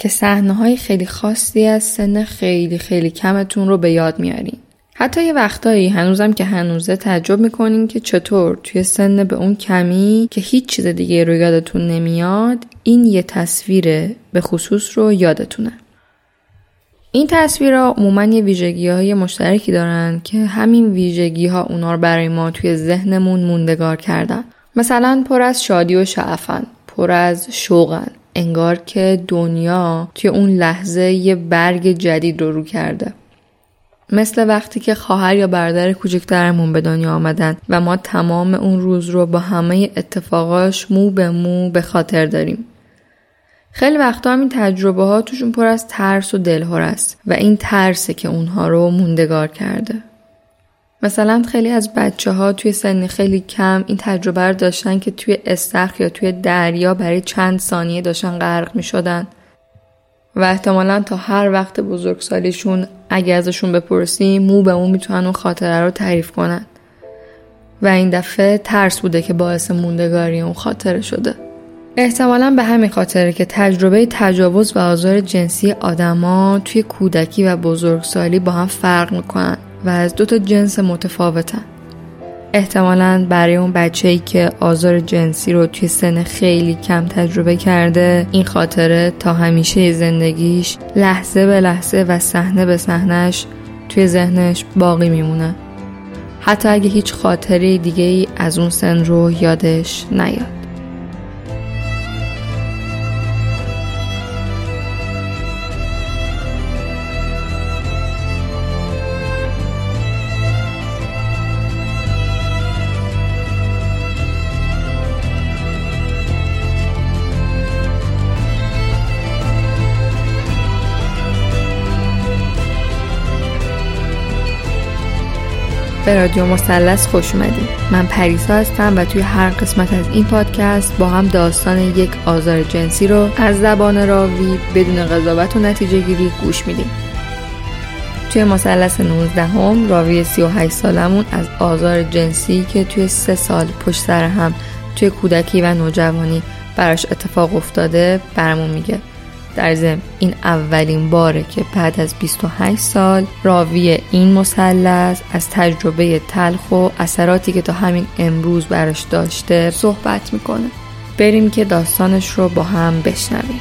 که صحنه های خیلی خاصی از سن خیلی خیلی کمتون رو به یاد میارین. حتی یه وقتایی هنوزم که هنوزه تعجب می‌کنین که چطور توی سن به اون کمی که هیچ چیز دیگه رو یادتون نمیاد این یه تصویر به خصوص رو یادتونه. این تصویرها عموما یه ویژگی های مشترکی دارن که همین ویژگی ها اونا رو برای ما توی ذهنمون موندگار کردن. مثلا پر از شادی و شعفن، پر از شوقن، انگار که دنیا توی اون لحظه یه برگ جدید رو رو کرده. مثل وقتی که خواهر یا برادر کوچکترمون به دنیا آمدن و ما تمام اون روز رو با همه اتفاقاش مو به مو به خاطر داریم. خیلی وقتا هم این تجربه ها توشون پر از ترس و دلهور است و این ترسه که اونها رو موندگار کرده. مثلا خیلی از بچه ها توی سن خیلی کم این تجربه رو داشتن که توی استخر یا توی دریا برای چند ثانیه داشتن غرق می شدن. و احتمالا تا هر وقت بزرگسالیشون اگه ازشون بپرسی مو به مو می‌تونن اون خاطره رو تعریف کنن. و این دفعه ترس بوده که باعث موندگاری اون خاطره شده. احتمالا به همین خاطره که تجربه تجاوز و آزار جنسی آدما توی کودکی و بزرگسالی با هم فرق می‌کنن. و از دو تا جنس متفاوتن احتمالا برای اون بچه ای که آزار جنسی رو توی سن خیلی کم تجربه کرده این خاطره تا همیشه زندگیش لحظه به لحظه و صحنه به صحنهش توی ذهنش باقی میمونه. حتی اگه هیچ خاطره دیگه ای از اون سن رو یادش نیاد. به رادیو مثلث خوش اومدید من پریسا هستم و توی هر قسمت از این پادکست با هم داستان یک آزار جنسی رو از زبان راوی بدون قضاوت و نتیجه گیری گوش میدیم. توی مثلث 19 هم راوی 38 سالمون از آزار جنسی که توی سه سال پشت سر هم توی کودکی و نوجوانی براش اتفاق افتاده برمون میگه. در ضمن این اولین باره که بعد از 28 سال راوی این مثلث از تجربه تلخ و اثراتی که تا همین امروز براش داشته صحبت می‌کنه. بریم که داستانش رو با هم بشنویم.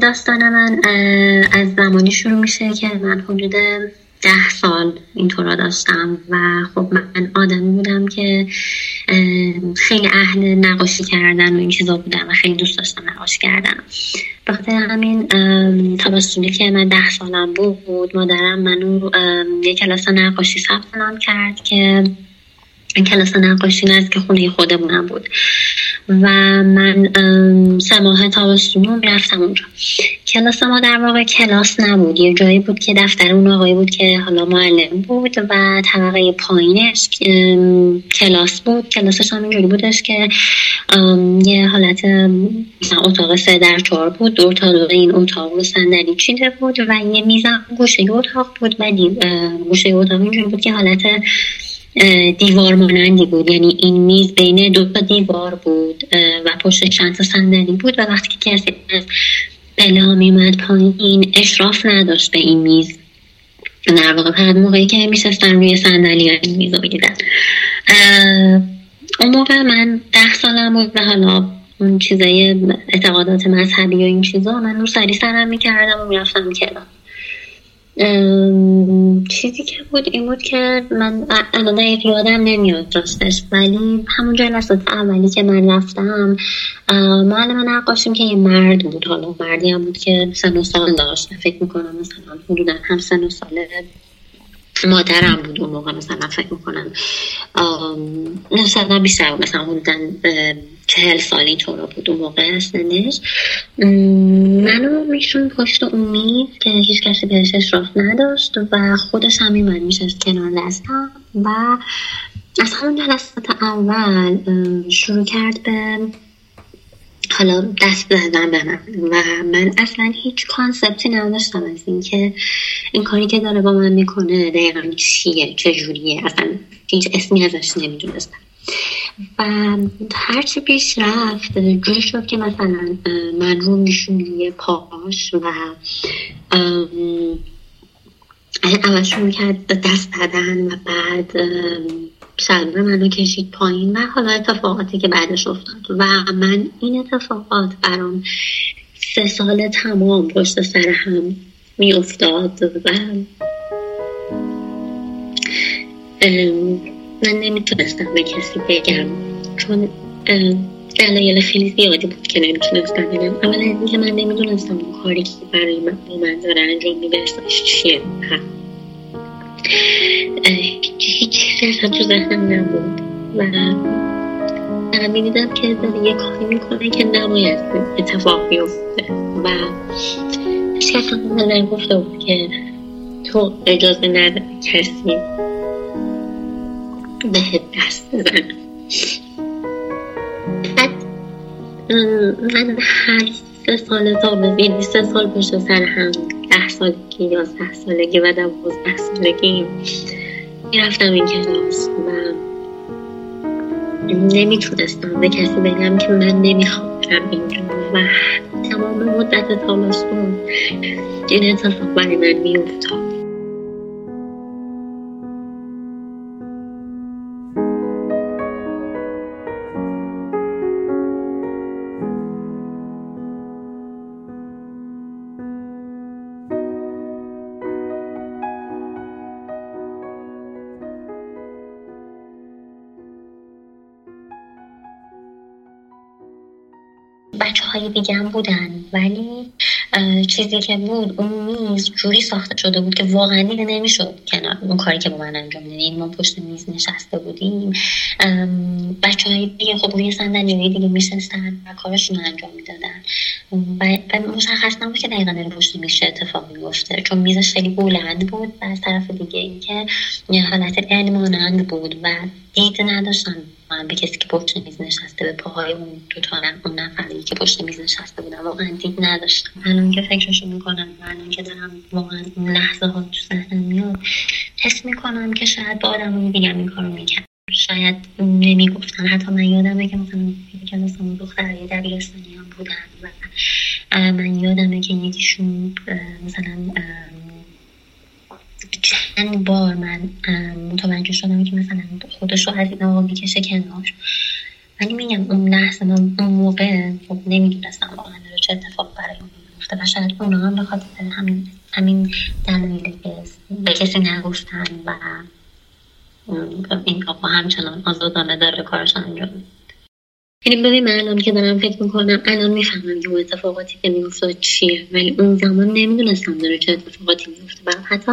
داستان من از زمانی شروع میشه که من حدود ده سال اینطورا داشتم و خب من آدمی بودم که خیلی اهل نقاشی کردن و این چیزا بودم و خیلی دوست داشتم نقاشی کردن. بخاطر همین تابستونی که من ده سالم بود مادرم منو یه کلاس نقاشی ثبت نام کرد که کلاس نقاشی نزدیک خونه خودمونم بود. و من سه ماه تابستون می‌رفتم اونجا. کلاس ما در واقع کلاس نبود. یه جایی بود که دفتر اون آقایی بود که حالا معلم بود و طبقه پایینش کلاس بود. کلاسش هم اینجوری بودش که یه حالت اتاق سه در چهار بود. دور تا دور این اتاق و صندلی چیده بود و یه میزم گوشه اتاق بود. و گوشه اتاق اینجوری بود که حالت دیوار مانندی بود. یعنی این میز بین دو تا دیوار بود و پشت چند تا صندلی بود و وقتی که کسی از ها میومد پایین اشراف نداشت به این میز. در واقع فقط موقعی که میشستن روی صندلی این میز رو می‌دیدن اون موقع من ده سالم بود و حالا اون چیزای اعتقادات مذهبی و این چیزا من رو سری سرم می‌کردم و می‌رفتم کلاس چیزی که بود این بود که من الان یادم نمیاد راستش ولی همون جلسات اولی که من رفتم معلم نقاشیم که یه مرد بود حالا مردی هم بود که سن و سال داشت فکر می‌کنم مثلا حدودا هم سن و ساله مادرم بود اون موقع مثلا فکر می‌کنم. مثلا بیشتر مثلا حدودا چهل سالی طورا بود اون موقع سنش. منو میشون پشت امید که هیچ کسی بهش اشراف نداشت و خودش هم میمد میشست کنار دستم و از همون جلسات اول شروع کرد به حالا دست زدن به من و من اصلا هیچ کانسپتی نداشتم از اینکه این کاری که داره با من می‌کنه دقیقا چیه چجوریه اصلا هیچ اسمی ازش نمی‌دونستم. و هرچی پیش رفت جوری شد که مثلا من رو میشون روی پاش و اول شروع کرد دست دادن و بعد شلوار منو کشید پایین و حالا اتفاقاتی که بعدش افتاد. و من این اتفاقات برام سه سال تمام پشت سر هم می افتاد و من نمی‌تونستم به کسی بگم چون دلایل خیلی زیادی بود که نمی‌تونستم بگم. اولا اینکه من نمی‌دونستم اون کاری که برای من, من داره انجام میده چیه؟ هیچ چیزی اصلا تو ذهنم نبود. و می‌دیدم که داره یه کاری می‌کنه که نباید اتفاق بیفته. و هیچ کسی من نگفته بود که تو اجازه نداری کسی به دست بزن بعد من هر سه سال تا به سه سال پشت سر هم ده سالگی یازده سالگی و دوازده سالگی می‌رفتم این کلاس و نمی‌تونستم به کسی بگم که من نمی‌خوام اینجا و تمام مدت تابستون این اتفاق برای من میافتاد. ولی چیزی که بود اون میز جوری ساخته شده بود که واقعا دیگه نمی‌شد کنار اون کاری که با من انجام میدیم ما پشت میز نشسته بودیم. بچه های دیگه خب روی صندلی دیگه میشستن و کارشون رو انجام می‌دادن. و مشخص نبود که دقیقا در پشت میز چه اتفاقی میفته چون میزش خیلی بلند بود و از طرف دیگه اینکه حالت علم مانند بود و دید نداشتن من به کسی که پشت میز نشسته به پاهای اون دو تا اون نفری که پشت میز نشسته بودن واقعا دید نداشتم. الان که فکرشو می‌کنم الان که دارم واقعا لحظه ها تو ذهنم میاد حس می‌کنم که شاید با آدم دیگه این کارو می‌کرد شاید نمی‌گفتن. حتی من یادمه که مثلا کلاس اون دخترای دبیرستانی هم بودن و من یادمه که یکیشون مثلا چند بار من متوجه شدم که مثلا خودش رو از این آقا می‌کشه کنار. ولی میگم اون لحظه من اون موقع خب نمی‌دونستم واقعا چه اتفاق برای اون میفته و شاید اونا هم به خاطر همین همین دلایل به کسی نگفتن و این آقا همچنان آزادانه داره کارش انجام یعنی ببین من الان که دارم فکر می‌کنم الان می‌فهمم که اتفاقاتی که میافتاد چیه. ولی اون زمان نمی‌دونستم داره چه اتفاقاتی میفته و حتی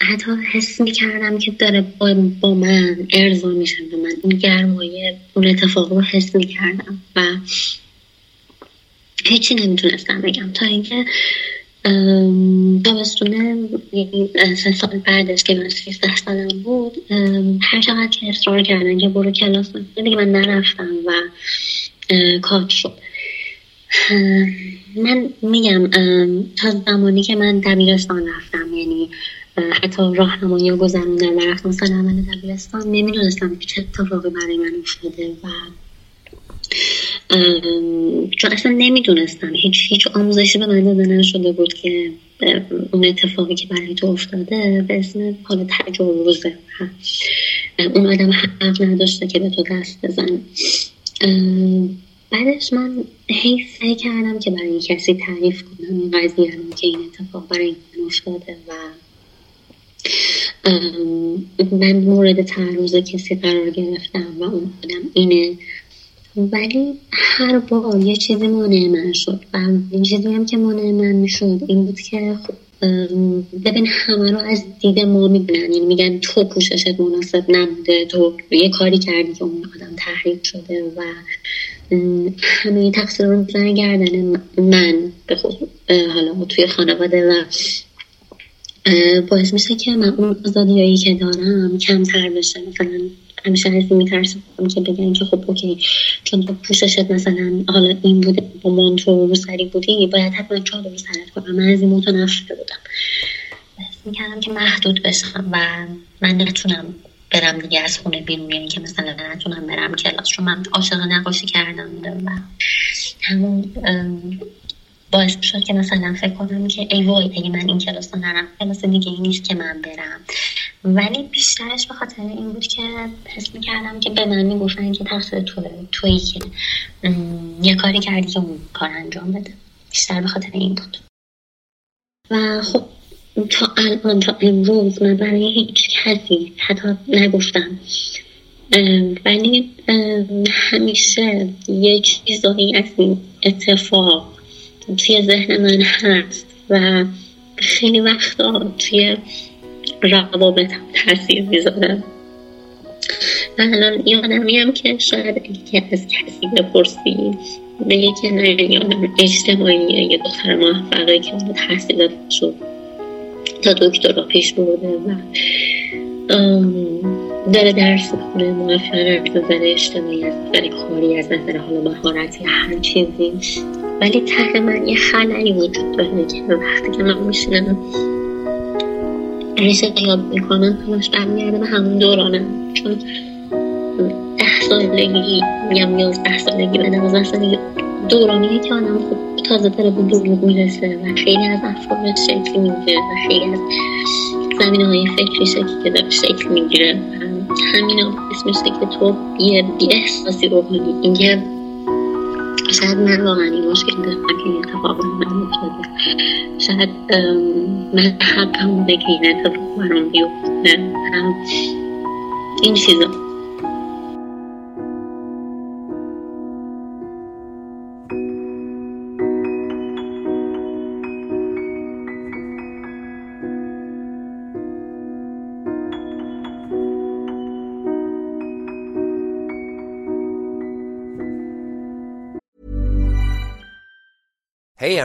حتی حس می‌کردم که داره با, با من ارضا میشه به من اون گرمایه اون اتفاق رو حس می‌کردم. و هیچی نمی‌تونستم بگم. تا اینکه تابستون سه سال بعدش که من سیزده سالم بود هر چقدر که اصرار کردن که برو کلاس دیگه من نرفتم و کات شد. من میگم تا زمانی که من دبیرستان رفتم یعنی حتی راهنمایی گذروندن و رفتم سال اول دبیرستان نمی‌دونستم چه اتفاقی برای من افتاده و چون اصلا نمی‌دونستم. هیچ هیچ آموزشی به من داده نشده بود که اون اتفاقی که برای تو افتاده به اسم حال تجاوزه اون آدم حق نداشته که به تو دست بزنه. بعدش من هی سعی کردم که برای کسی تعریف کنم این قضیه که این اتفاق برای من افتاده و من مورد تعرض کسی قرار گرفتم و اون آدم اینه ولی هر بار یه چیزی مانع من شد و این چیزی هم که مانع من می‌شد این بود که خب ببین همه رو از دید ما می‌بینن. یعنی میگن تو پوششت مناسب نبوده تو یه کاری کردی که اون آدم تحریک شده و همه تقصیر رو می‌زنن گردن من. به خود حالا توی خانواده و باعث میشه که من اون آزادیایی که دارم کمتر بشه. مثلا همیشه از این میترسم. که بگن که خب اوکی. چون تو پوششت مثلا حالا این بوده با مانتو رو سری بودی باید حتما چادر رو سرت کنم. من از این متنفره بودم. می‌کردم که محدود بشم و من نتونم برم دیگه از خونه بیرون یعنی که مثلا نتونم برم کلاس. چون من عاشق نقاشی کردم و همون باعث شد که مثلا فکر کنم که ای وای اگه من این کلاس رو نرم کلاس دیگه ای نیست که من برم. ولی بیشترش به خاطر این بود که حس می‌کردم که به من می‌گفتن که تقصیر توه تویی که یه کاری کردی که اون کار انجام بده. بیشتر به خاطر این بود. و خب تا الان تا امروز من برای هیچ کسی حتی نگفتم. ولی همیشه یه چیزایی از این اتفاق توی ذهن من هست و خیلی وقتا توی روابطم تاثیر می‌ذاره. من الان یادمی هم که شاید که از کسی بپرسی بگه که نه یادم اجتماعی یه دختر موفقه که اون تحصیلات شد تا دکترا پیش برده و داره درس بخونه موفق از نظر اجتماعی از نظر کاری از نظر حالا مهارتی هر چیزی. ولی ته من یه خلایی وجود داره که وقتی که من میشینم ریشه یاد می‌کنم همش برمیگرده به همون دورانه. چون ده سالگی میگم یازده سالگی و دوازده سالگی دورانیه که آدم خب تازه داره به بلوغ می‌رسه و خیلی از افکارش شکل می‌گیره و خیلی از زمینه های فکری شکل که داره شکل می‌گیره. همین اسمش که تو یه بی احساسی رو کنی اینکه شاید من واقعا این مشکل دارم که این اتفاق من افتاده شاید من حقم بوده که این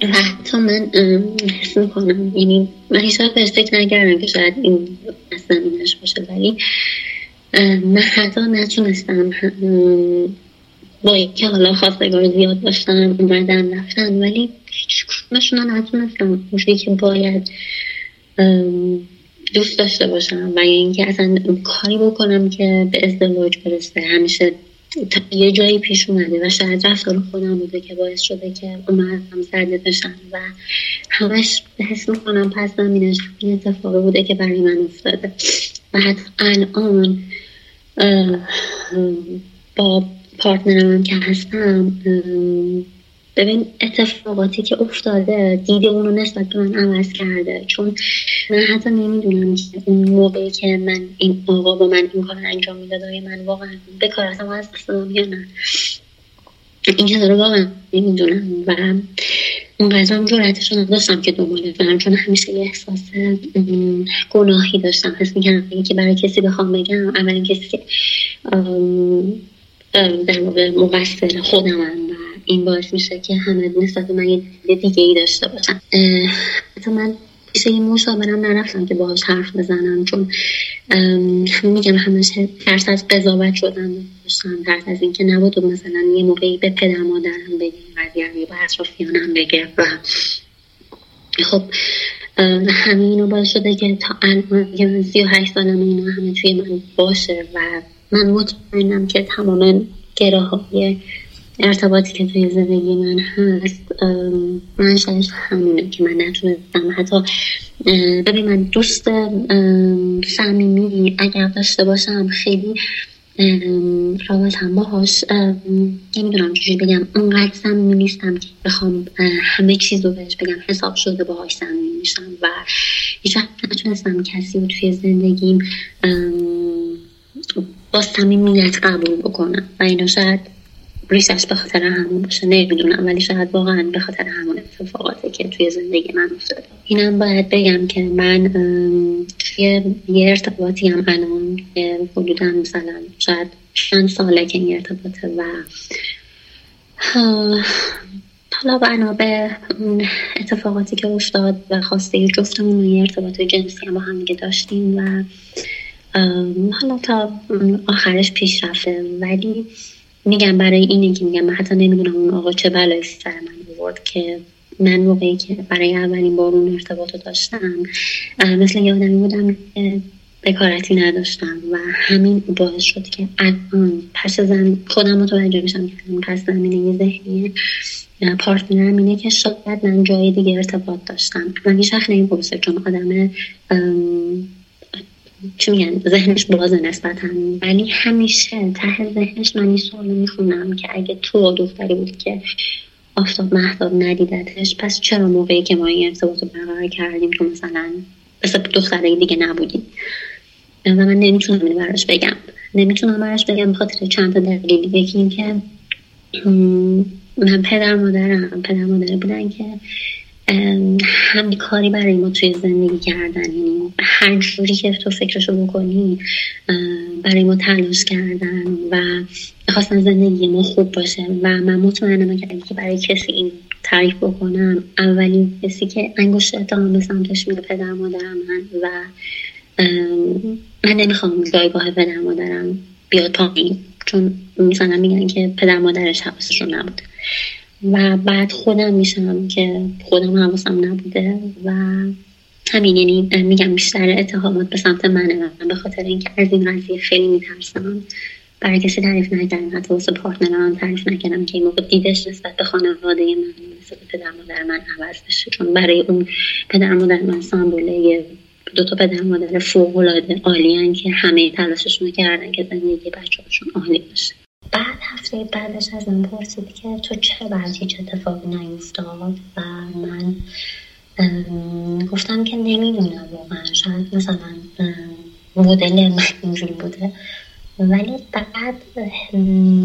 حتی من حس می‌کنم. یعنی من هیچ وقت فکر نکردم که شاید این از زمینش باشه ولی من حتی نتونستم با که حالا خواستگار زیاد داشتم اومدن رفتن ولی هیچ کدومشون نتونستم. اونجوری که باید دوست داشته باشم و اینکه اصلا کاری بکنم که به ازدواج برسه. همیشه یه جایی پیش اومده و شاید رفتار خودم بوده که باعث شده که اومدم زده بشم و همش حس می‌کنم پس زمینش این اتفاقی بوده که برای من افتاده. و حتی الان با پارتنرم که هستم ببین اتفاقاتی که افتاده دیده اونو نسبت به من عوض کرده. چون من حتی نمی‌دونم که اون موقعی که من این آقا با من این کار انجام می‌داد من واقعا به کار از دستم یا نه. این چیزا رو واقعا نمی‌دونم. و اونقدر هم جرأتش رو نداشتم که دنبالش برم چون همیشه یه احساس گناهی داشتم. حس می‌کردم که برای کسی بخوام بگم اولین کسی که در واقع مقصر خودم و این باعث میشه که همه نسبت من یه دیگه ای داشته باشن. حتی من پیش یه مشاورم نرفتم که باهاش حرف بزنم چون میگم همش ترس از قضاوت شدن داشتم ترس از اینکه نبود مثلا یه موقعی به پدر مادرم بگه قضیه رو به اطرافیانم بگه و خب همین رو باعث شده که تا الان سی و هشت سالم اینا همه توی من باشه و من مطمئنم که تمام گره های ارتباطی که توی زندگی من هست منشأش همونه که من نتونستم. حتی ببین من دوست صمیمی اگر داشته باشم خیلی رابطم باهاش نمی‌دونم چجوری بگم. اونقدر صمیمی نیستم که بخوام همه چیز رو بهش بگم. حساب شده باهاش صمیمی میشم و هیچ نتونستم کسی رو توی زندگیم با صمیمیت قبول بکنم. و اینا شاید ریشش به خاطر همون باشه. نمی‌دونم ولی شاید واقعا به خاطر همون اتفاقاتی که توی زندگی من افتاده. اینم باید بگم که من توی یه ارتباطی هم الان حدودا مثلا شاید چند ساله که این ارتباطه و حالا بنا به اتفاقاتی که افتاد و خواسته جفتمون یه ارتباط جنسی هم با هم داشتیم و حالا تا آخرش پیش رفته. ولی میگم برای اینه که میگم من حتی نمی‌دونم اون آقا چه بلایی سر من بورد که من موقعی که برای اولین بار اون ارتباط داشتم مثل یه آدمی بودم که بکارتی نداشتم و همین باعث شد که الان پس زن خودم متوجه میشم که پس زمینه ذهنی پارتنرم اینه که شاید من جای دیگه ارتباط داشتم. من هیچ وقت نمی‌پرسه چون آدم چی میگن؟ ذهنش باز نسبتا ولی همیشه ته ذهنش من این سوال می‌خونم که اگه تو دختری بود که آفتاب محتاب ندیدتش پس چرا موقعی که ما این ارتباط رو برقرار کردیم تو مثلا مثل دختری دیگه نبودیم؟ و من نمی‌تونم اینو براش بگم. نمی‌تونم براش بگم بخاطر چند تا دلیل. یکی اینکه من پدر مادرم پدر مادر بودن که همین کاری برای ما توی زندگی کردن یعنی هر جوری که تو فکرشو بکنی برای ما تلاش کردن و خواستن زندگی ما خوب باشه. و من مطمئنم که اگه برای کسی این تعریف بکنم اولین کسی که انگشت اتهام به سمتش میره پدر مادرم من و من نمی‌خوام جایگاه پدر مادرم بیاد پایین چون مثلا میگن که پدر مادرش حواسشون نبوده. و بعد خودم میشم که خودم حواسم نبوده و همین یعنی میگم بیشتر اتهامات به سمت منه به خاطر اینکه از این قضیه خیلی میترسم. برای کسی تعریف نکردم حتی واسه پارتنرم تعریف نکردم که این موقع دیدش نسبت به خانواده من نسبت پدر مادر من عوض بشه. چون برای اون پدر مادر من سامبوله دو تا پدر مادر فوق العاده عالیان که همه تلاششون کردن که زندگی بچه‌هاشون عالی باشه. بعد هفته بعدش از من پرسید که تو چه بعد هیچ اتفاقی نیفتاد؟ و من گفتم که نمی‌دونم واقعا. شاید مثلا مدل من اینجوری بوده. ولی بعد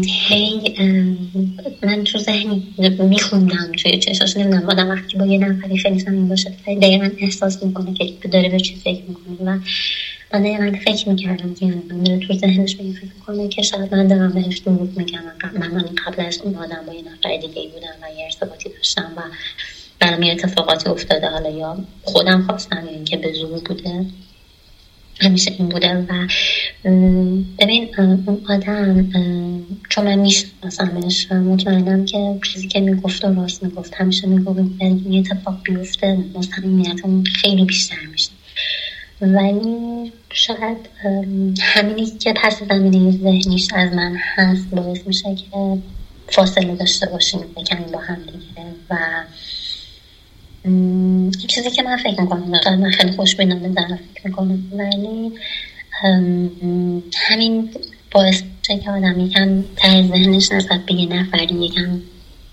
هی من تو ذهنی میخوندم توی چشاش. نمی‌دونم آدم وقتی با یه نفری خیلی سمیم باشه دقیقا احساس می‌کنه که داره به چی فکر می‌کنه. و من دقیقا فکر می‌کردم که من تو ذهنش به فکر می‌کنه که شاید من دارم بهش دروغ میگم. من, من قبل از اون آدم با یه نفر دیگه بودم و یه ارتباطی داشتم و برام یه اتفاقاتی افتاده. حالا یا خودم خواستم یا اینکه به زور بوده. همیشه این بوده و ببین اون آدم چون من میشناسمش و مطمئنم که چیزی که می‌گفت و راست می‌گفت. همیشه می‌گفت این اتفاق بیفته مستقیمیت خیلی بیشتر میشه. ولی شاید همینی که پس زمینه ذهنیش از من هست باعث میشه که فاصله داشته باشیم کمی با هم دیگه. و این چیزی که من فکر می‌کنم من خیلی خوش بینانه دارم فکر می‌کنم. ولی همین باعث میشه که آدم یکم ته ذهنش نسبت به یه نفری یکم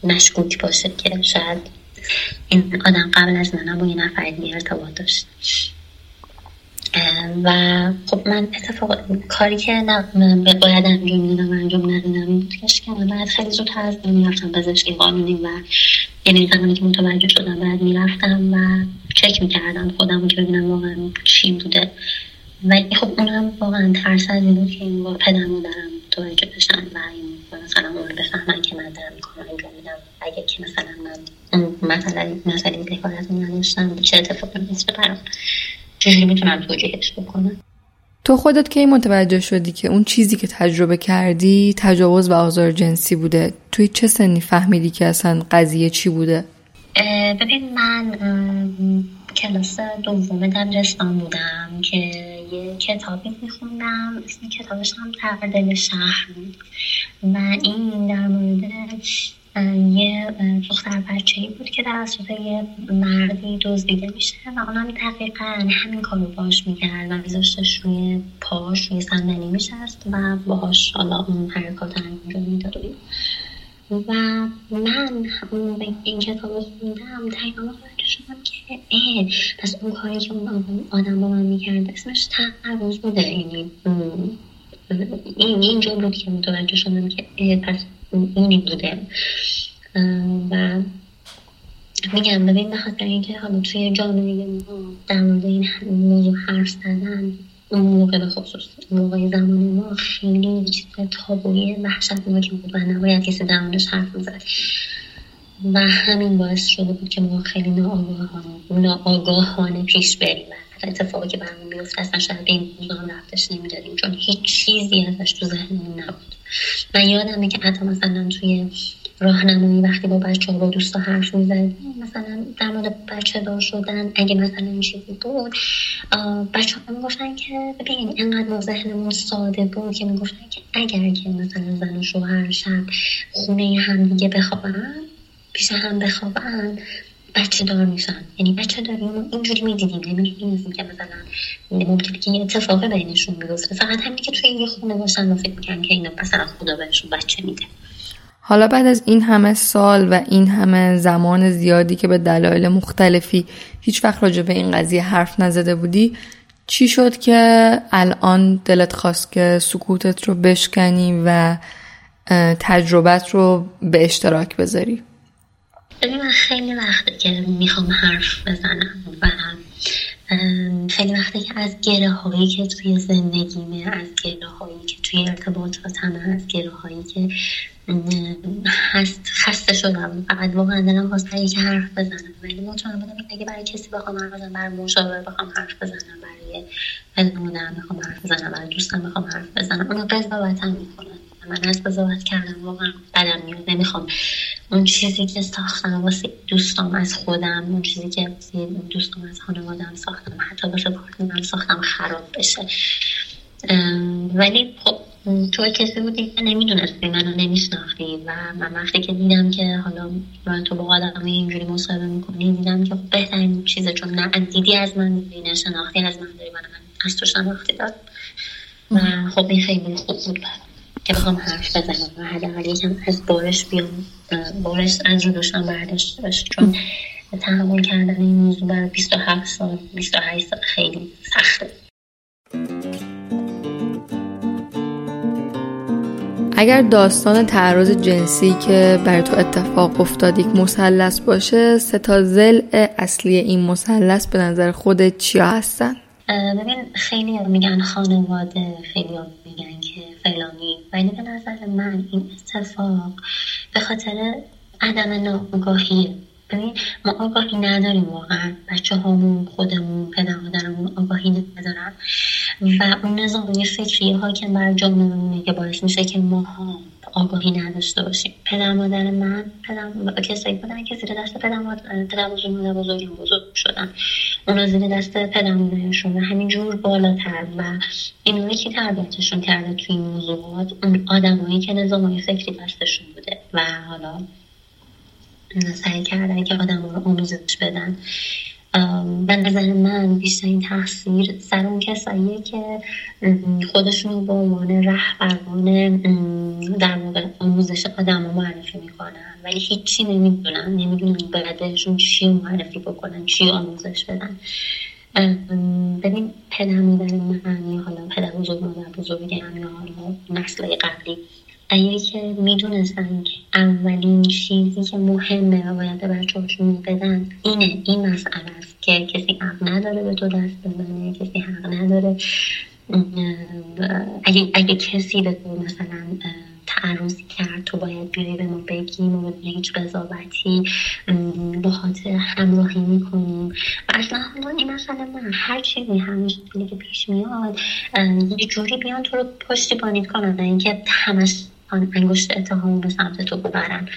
مشکوک باشه که شاید این آدم قبل از من با یه نفر دیگه ارتباط داشت و خب من اتفاق کاری که باید انجام میدم انجام ندادم این بود که بعد خیلی زود از می‌رفتم پزشکی قانونی و یعنی زمانی که متوجه شدم بعد می‌رفتم و چک می‌کردم خودم که ببینم واقعا چی بوده. ولی خب اونم واقعا ترس از این بود که این با پدر مادرم متوجه بشن و این مثلا اون بفهمن که من دارم کار انجام میدم. اگه که مثلا من مثلا مثلا این حکایت نداشتم چه اتفاقی میفته برام چجوری می‌تونم توجیهش بکنم تو خودت کی متوجه شدی که اون چیزی که تجربه کردی تجاوز و آزار جنسی بوده؟ توی چه سنی فهمیدی که اصلا قضیه چی بوده؟ ببین من کلاس دوم دبیرستان بودم که یه کتابی میخوندم. اسم کتابش هم دل شهر بود. و این در مورد یه دختر بچه ای بود که توسط یه مردی دزدیده میشه و اونم دقیقا همین کارو باش می‌کرد و میذاشتش روی پاش روی صندلی میشست و باهاش حالا اون حرکات انجام می‌داد. و من به این کتاب خوندم دقیقا متوجه شدم که اه پس اون کاری که اون آدم با من می‌کرد اسمش تعرض بوده. یعنی این اینجا بود که متوجه شدم که پس اینی بوده و میگم ببین به خاطر اینکه حالا توی جامعه ما در مورد این موضوع حرف زدن اون موقع به خصوص موقع زمان ما خیلی چیز تابوی وحشتناکی بود و نباید کسی در موردش حرف می‌زد و همین باعث شده بود که ما خیلی ناآگاهانه ناآگاهانه پیش بریم. اتفاقی که برامون میفته اصلا شاید به این موضوع رفتش نمی‌دادیم چون هیچ چیزی ازش تو ذهنمون نبود. من یادمه که حتی مثلا توی راهنمایی وقتی با بچه ها با دوستا حرف می‌زدیم مثلا در مورد بچه دار شدن اگه مثلا این چیزی بود بچه ها می‌گفتن که ببین اینقدر ما ذهنمون ساده بود که می‌گفتن که اگر که مثلا زن و شوهر شب خونه هم دیگه بخوابن پیش هم بخوابن بچه دار میشن یعنی بچه داری ما اینجوری می‌دیدیم نمی‌دونیم که مثلا ممکنه که یه اتفاق بینشون بیفته فقط همین که توی یه خونه باشن و فکر می‌کنن که اینا مثلا خدا بهشون بچه میده حالا بعد از این همه سال و این همه زمان زیادی که به دلایل مختلفی هیچ وقت راجع به این قضیه حرف نزده بودی چی شد که الان دلت خواست که سکوتت رو بشکنی و تجربت رو به اشتراک بذاری ببین من خیلی وقته که می‌خوام حرف بزنم و خیلی وقتی که از گره هایی که توی زندگیمه از گره هایی که توی ارتباطاتم از گره هایی که هست خسته شدم. فقط واقعا دلم خواست که حرف بزنم. ولی مطمئن بودم اگه برای کسی بخوام حرف بزنم برای مشاور بخوام حرف بزنم برای پدرمادرم بخوام حرف بزنم برای دوستم بخوام حرف بزنم. اونو قضاوتم می‌کنن من از قضاوت کردم. واقعا بدم میاد. نمی‌خوام. اون چیزی که ساختم واسه دوستام از خودم اون چیزی که دوستام از خانوادم ساختم حتی واسه پارتنرم ساختم خراب بشه. ولی خب تو کسی بودی که نمی‌دونستی منو نمیشناختی و من وقتی که دیدم که حالا من تو با آدم اینجوری مصاحبه می‌کنی دیدم که خب بهترین چیزه چون نه دیدی از من دیدی شناختی از من داری. من از تو شناختی داد و خب این خیلی خوب بود که بخوام حرف بزنم. و حداقل یکم از بارش بیام. بارش از رو دوشم برداشته باشه چون تحمل کردن این موضوع برای 27 سال 28 سال خیلی سخته. اگر داستان تعرض جنسی که برای تو اتفاق افتاد یک مثلث باشه سه تا زل اصلی این مثلث به نظر خودت چیا هستن؟ ببین خیلی میگن خانواده خیلی فلانی ولی به نظر من این اتفاق به خاطر عدم ناآگاهیه ببین ما آگاهی نداریم واقعا. بچه هامون خودمون پدر مادرمون آگاهی ندارن. و اون نظامی فکری ها که بر جامعه که باعث میشه که ما ها آگاهی نداشته باشیم. پدر مادر من پدر کسایی بودن که زیر دست پدر پدر بزرگ مادر بزرگ شدن. اونا زیر دست پدر مادرشون و همینجور بالاتر و اینو که تربیتشون کرده توی این موضوعات اون آدمایی که نظام فکری دستشون بوده. و حالا سعی کردن که آدم رو آموزش بدن. به نظر من بیشترین تاثیر سر اون کساییه که خودشون به عنوان رهبران در موقع آموزش آدم معرفی می‌کنن. ولی هیچی نمی‌دونن نمی‌دونن بایدشون چی معرفی بکنن چی آموزش بدن. ببین پدر مادر من یا حالا پدر بزرگ مادر بزرگم یا حالا نسل قبلی اگه که می‌دونستن که اولین چیزی که مهمه و باید به بچه‌هاشون بدن اینه این مسئله است که کسی حق نداره به تو دست بزنه کسی حق نداره اگه, اگه کسی به تو مثلا تعرضی کرد تو باید بیای به ما بگیم و هیچ قضاوتی خاطر همراهی می‌کنیم. و اصلا حالا این مسئله من هر چیزی همیشه که پیش میاد یه جوری بیان تو رو پشتیبانی کنن اینکه همش انگشت اتهام به سمت تو ببرن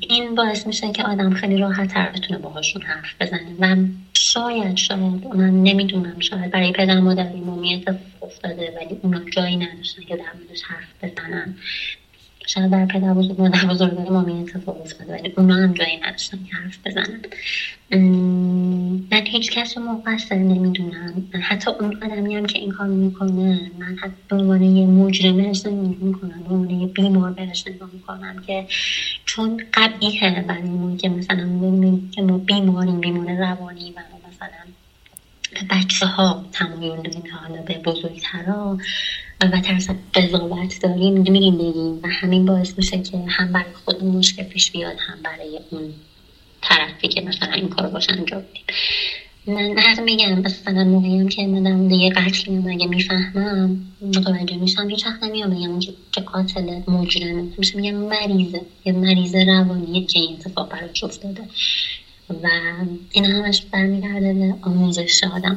این باعث میشه که آدم خیلی راحت تر بتونه باهاشون حرف بزنه. و شاید شاید من نمی‌دونم. شاید برای پدر مادر مومی اتفاق افتاده ولی اونا جایی نداشتن که در موردش حرف بزنن. شاید در پدر بزرگ مادر بزرگ مامی اتفاق افتاده ولی اونا هم جایی نداشتن که حرف بزنن. من هیچ کس رو مقصر نمی‌دونم. حتی اون آدمی هم که این کار می‌کنه من حتی به عنوان یه مجرمه ازش نگاه می‌کنم به عنوان یه بیمار بهش نگاه می‌کنم که چون قبیهه برای که مثلا که ما بیماریم بیمار روانی و مثلا به بچه ها تمایل داریم حالا به بزرگترها و ترس قضاوت داریم میریم بگیم و همین باعث میشه که هم برای خودمون مشکل پیش بیاد هم برای اون طرفی که مثلا این کار باشه انجام بدیم. من هر میگم مثلا موقعیم که من در مورد یه قتلی اگه می‌فهمم متوجه میشم هیچ وقت نمیام. بگم که قاتل مجرمه میشه میگم مریضه. یه مریض روانیه که این اتفاق براش افتاده. و این همش برمیگرده به آموزش آدم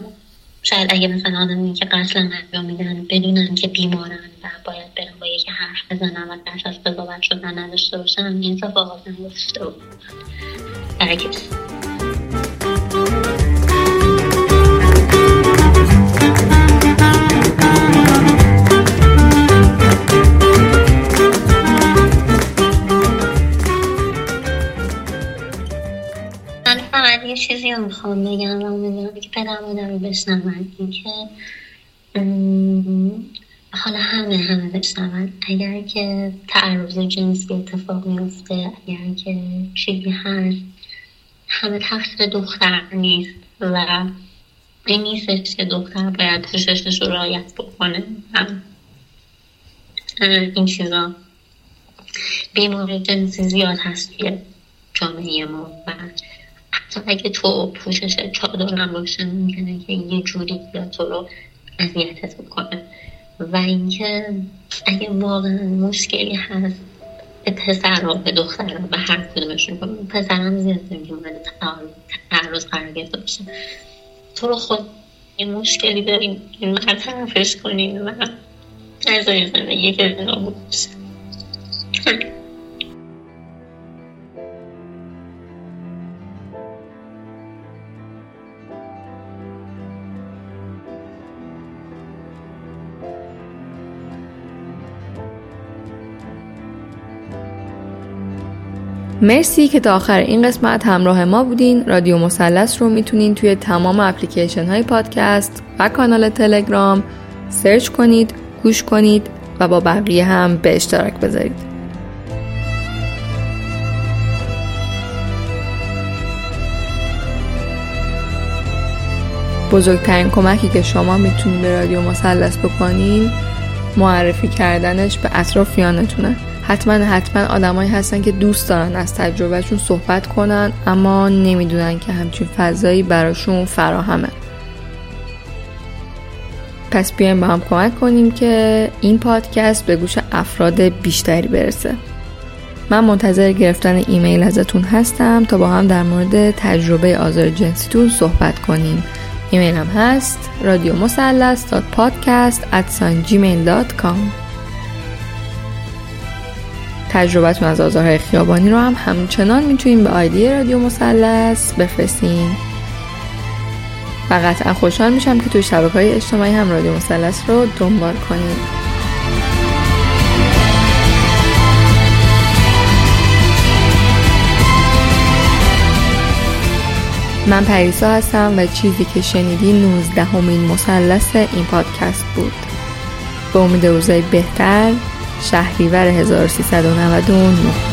شاید اگه مثلا آدمی که قتل انجام میدن بدونن که بیمارن و باید برن با یکی حرف بزنن و درس از قضاوت شدن نداشته باشن این اتفاقات نمیفته بود. یه چیزی رو می‌خوام بگم و امیدوارم که پدر مادر رو بشنون اینکه حالا همه همه بشنون. اگر که تعرض جنسی اتفاق میفته اگر که چیزی هست همه تقصیر دختر نیست و این نیستش که دختر باید پششش رو رایت بکنه. این چیزا بیماری جنسی زیاد هست توی جامعه ما و اگه تو پوشش چادر نباشه ممکنه که یه جوری یا تو رو اذیتت بکنه و اینکه اگه واقعا مشکلی هست به پسر به دختر به هر کدومشون پسرم زیاد نمیگه تعرض قرار گرفته باشه تو رو خود یه مشکلی داریم. این مرد طرفش کنیم و از زندگی که نابود بشه مرسی که تا آخر این قسمت همراه ما بودین. رادیو مسلس رو می‌تونین توی تمام اپلیکیشن های پادکست و کانال تلگرام سرچ کنید گوش کنید و با بقیه هم به اشتراک بذارید. بزرگترین کمکی که شما می‌تونید به رادیو مسلس بکنین معرفی کردنش به اطرافیانتونه. حتما حتما آدمایی هستن که دوست دارن از تجربهشون صحبت کنن اما نمی‌دونن که همچین فضایی براشون فراهمه. پس بیایم با هم کمک کنیم که این پادکست به گوش افراد بیشتری برسه. من منتظر گرفتن ایمیل ازتون هستم تا با هم در مورد تجربه آزار جنسیتون صحبت کنیم. ایمیل هم هست رادیو مسلس پادکست تجربتون از آزارهای خیابانی رو هم همچنان می‌تونین به آیدی رادیو مسلس بفرستین. و قطعا خوشحال میشم که توی شبکه های اجتماعی هم رادیو مسلس رو دنبال کنید من پریسا هستم و چیزی که شنیدی 19 همین مسلس این پادکست بود. به امید روزای بهتر شهریور 1399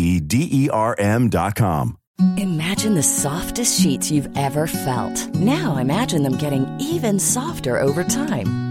D E R M.com. Imagine the softest sheets you've ever felt. Now imagine them getting even softer over time.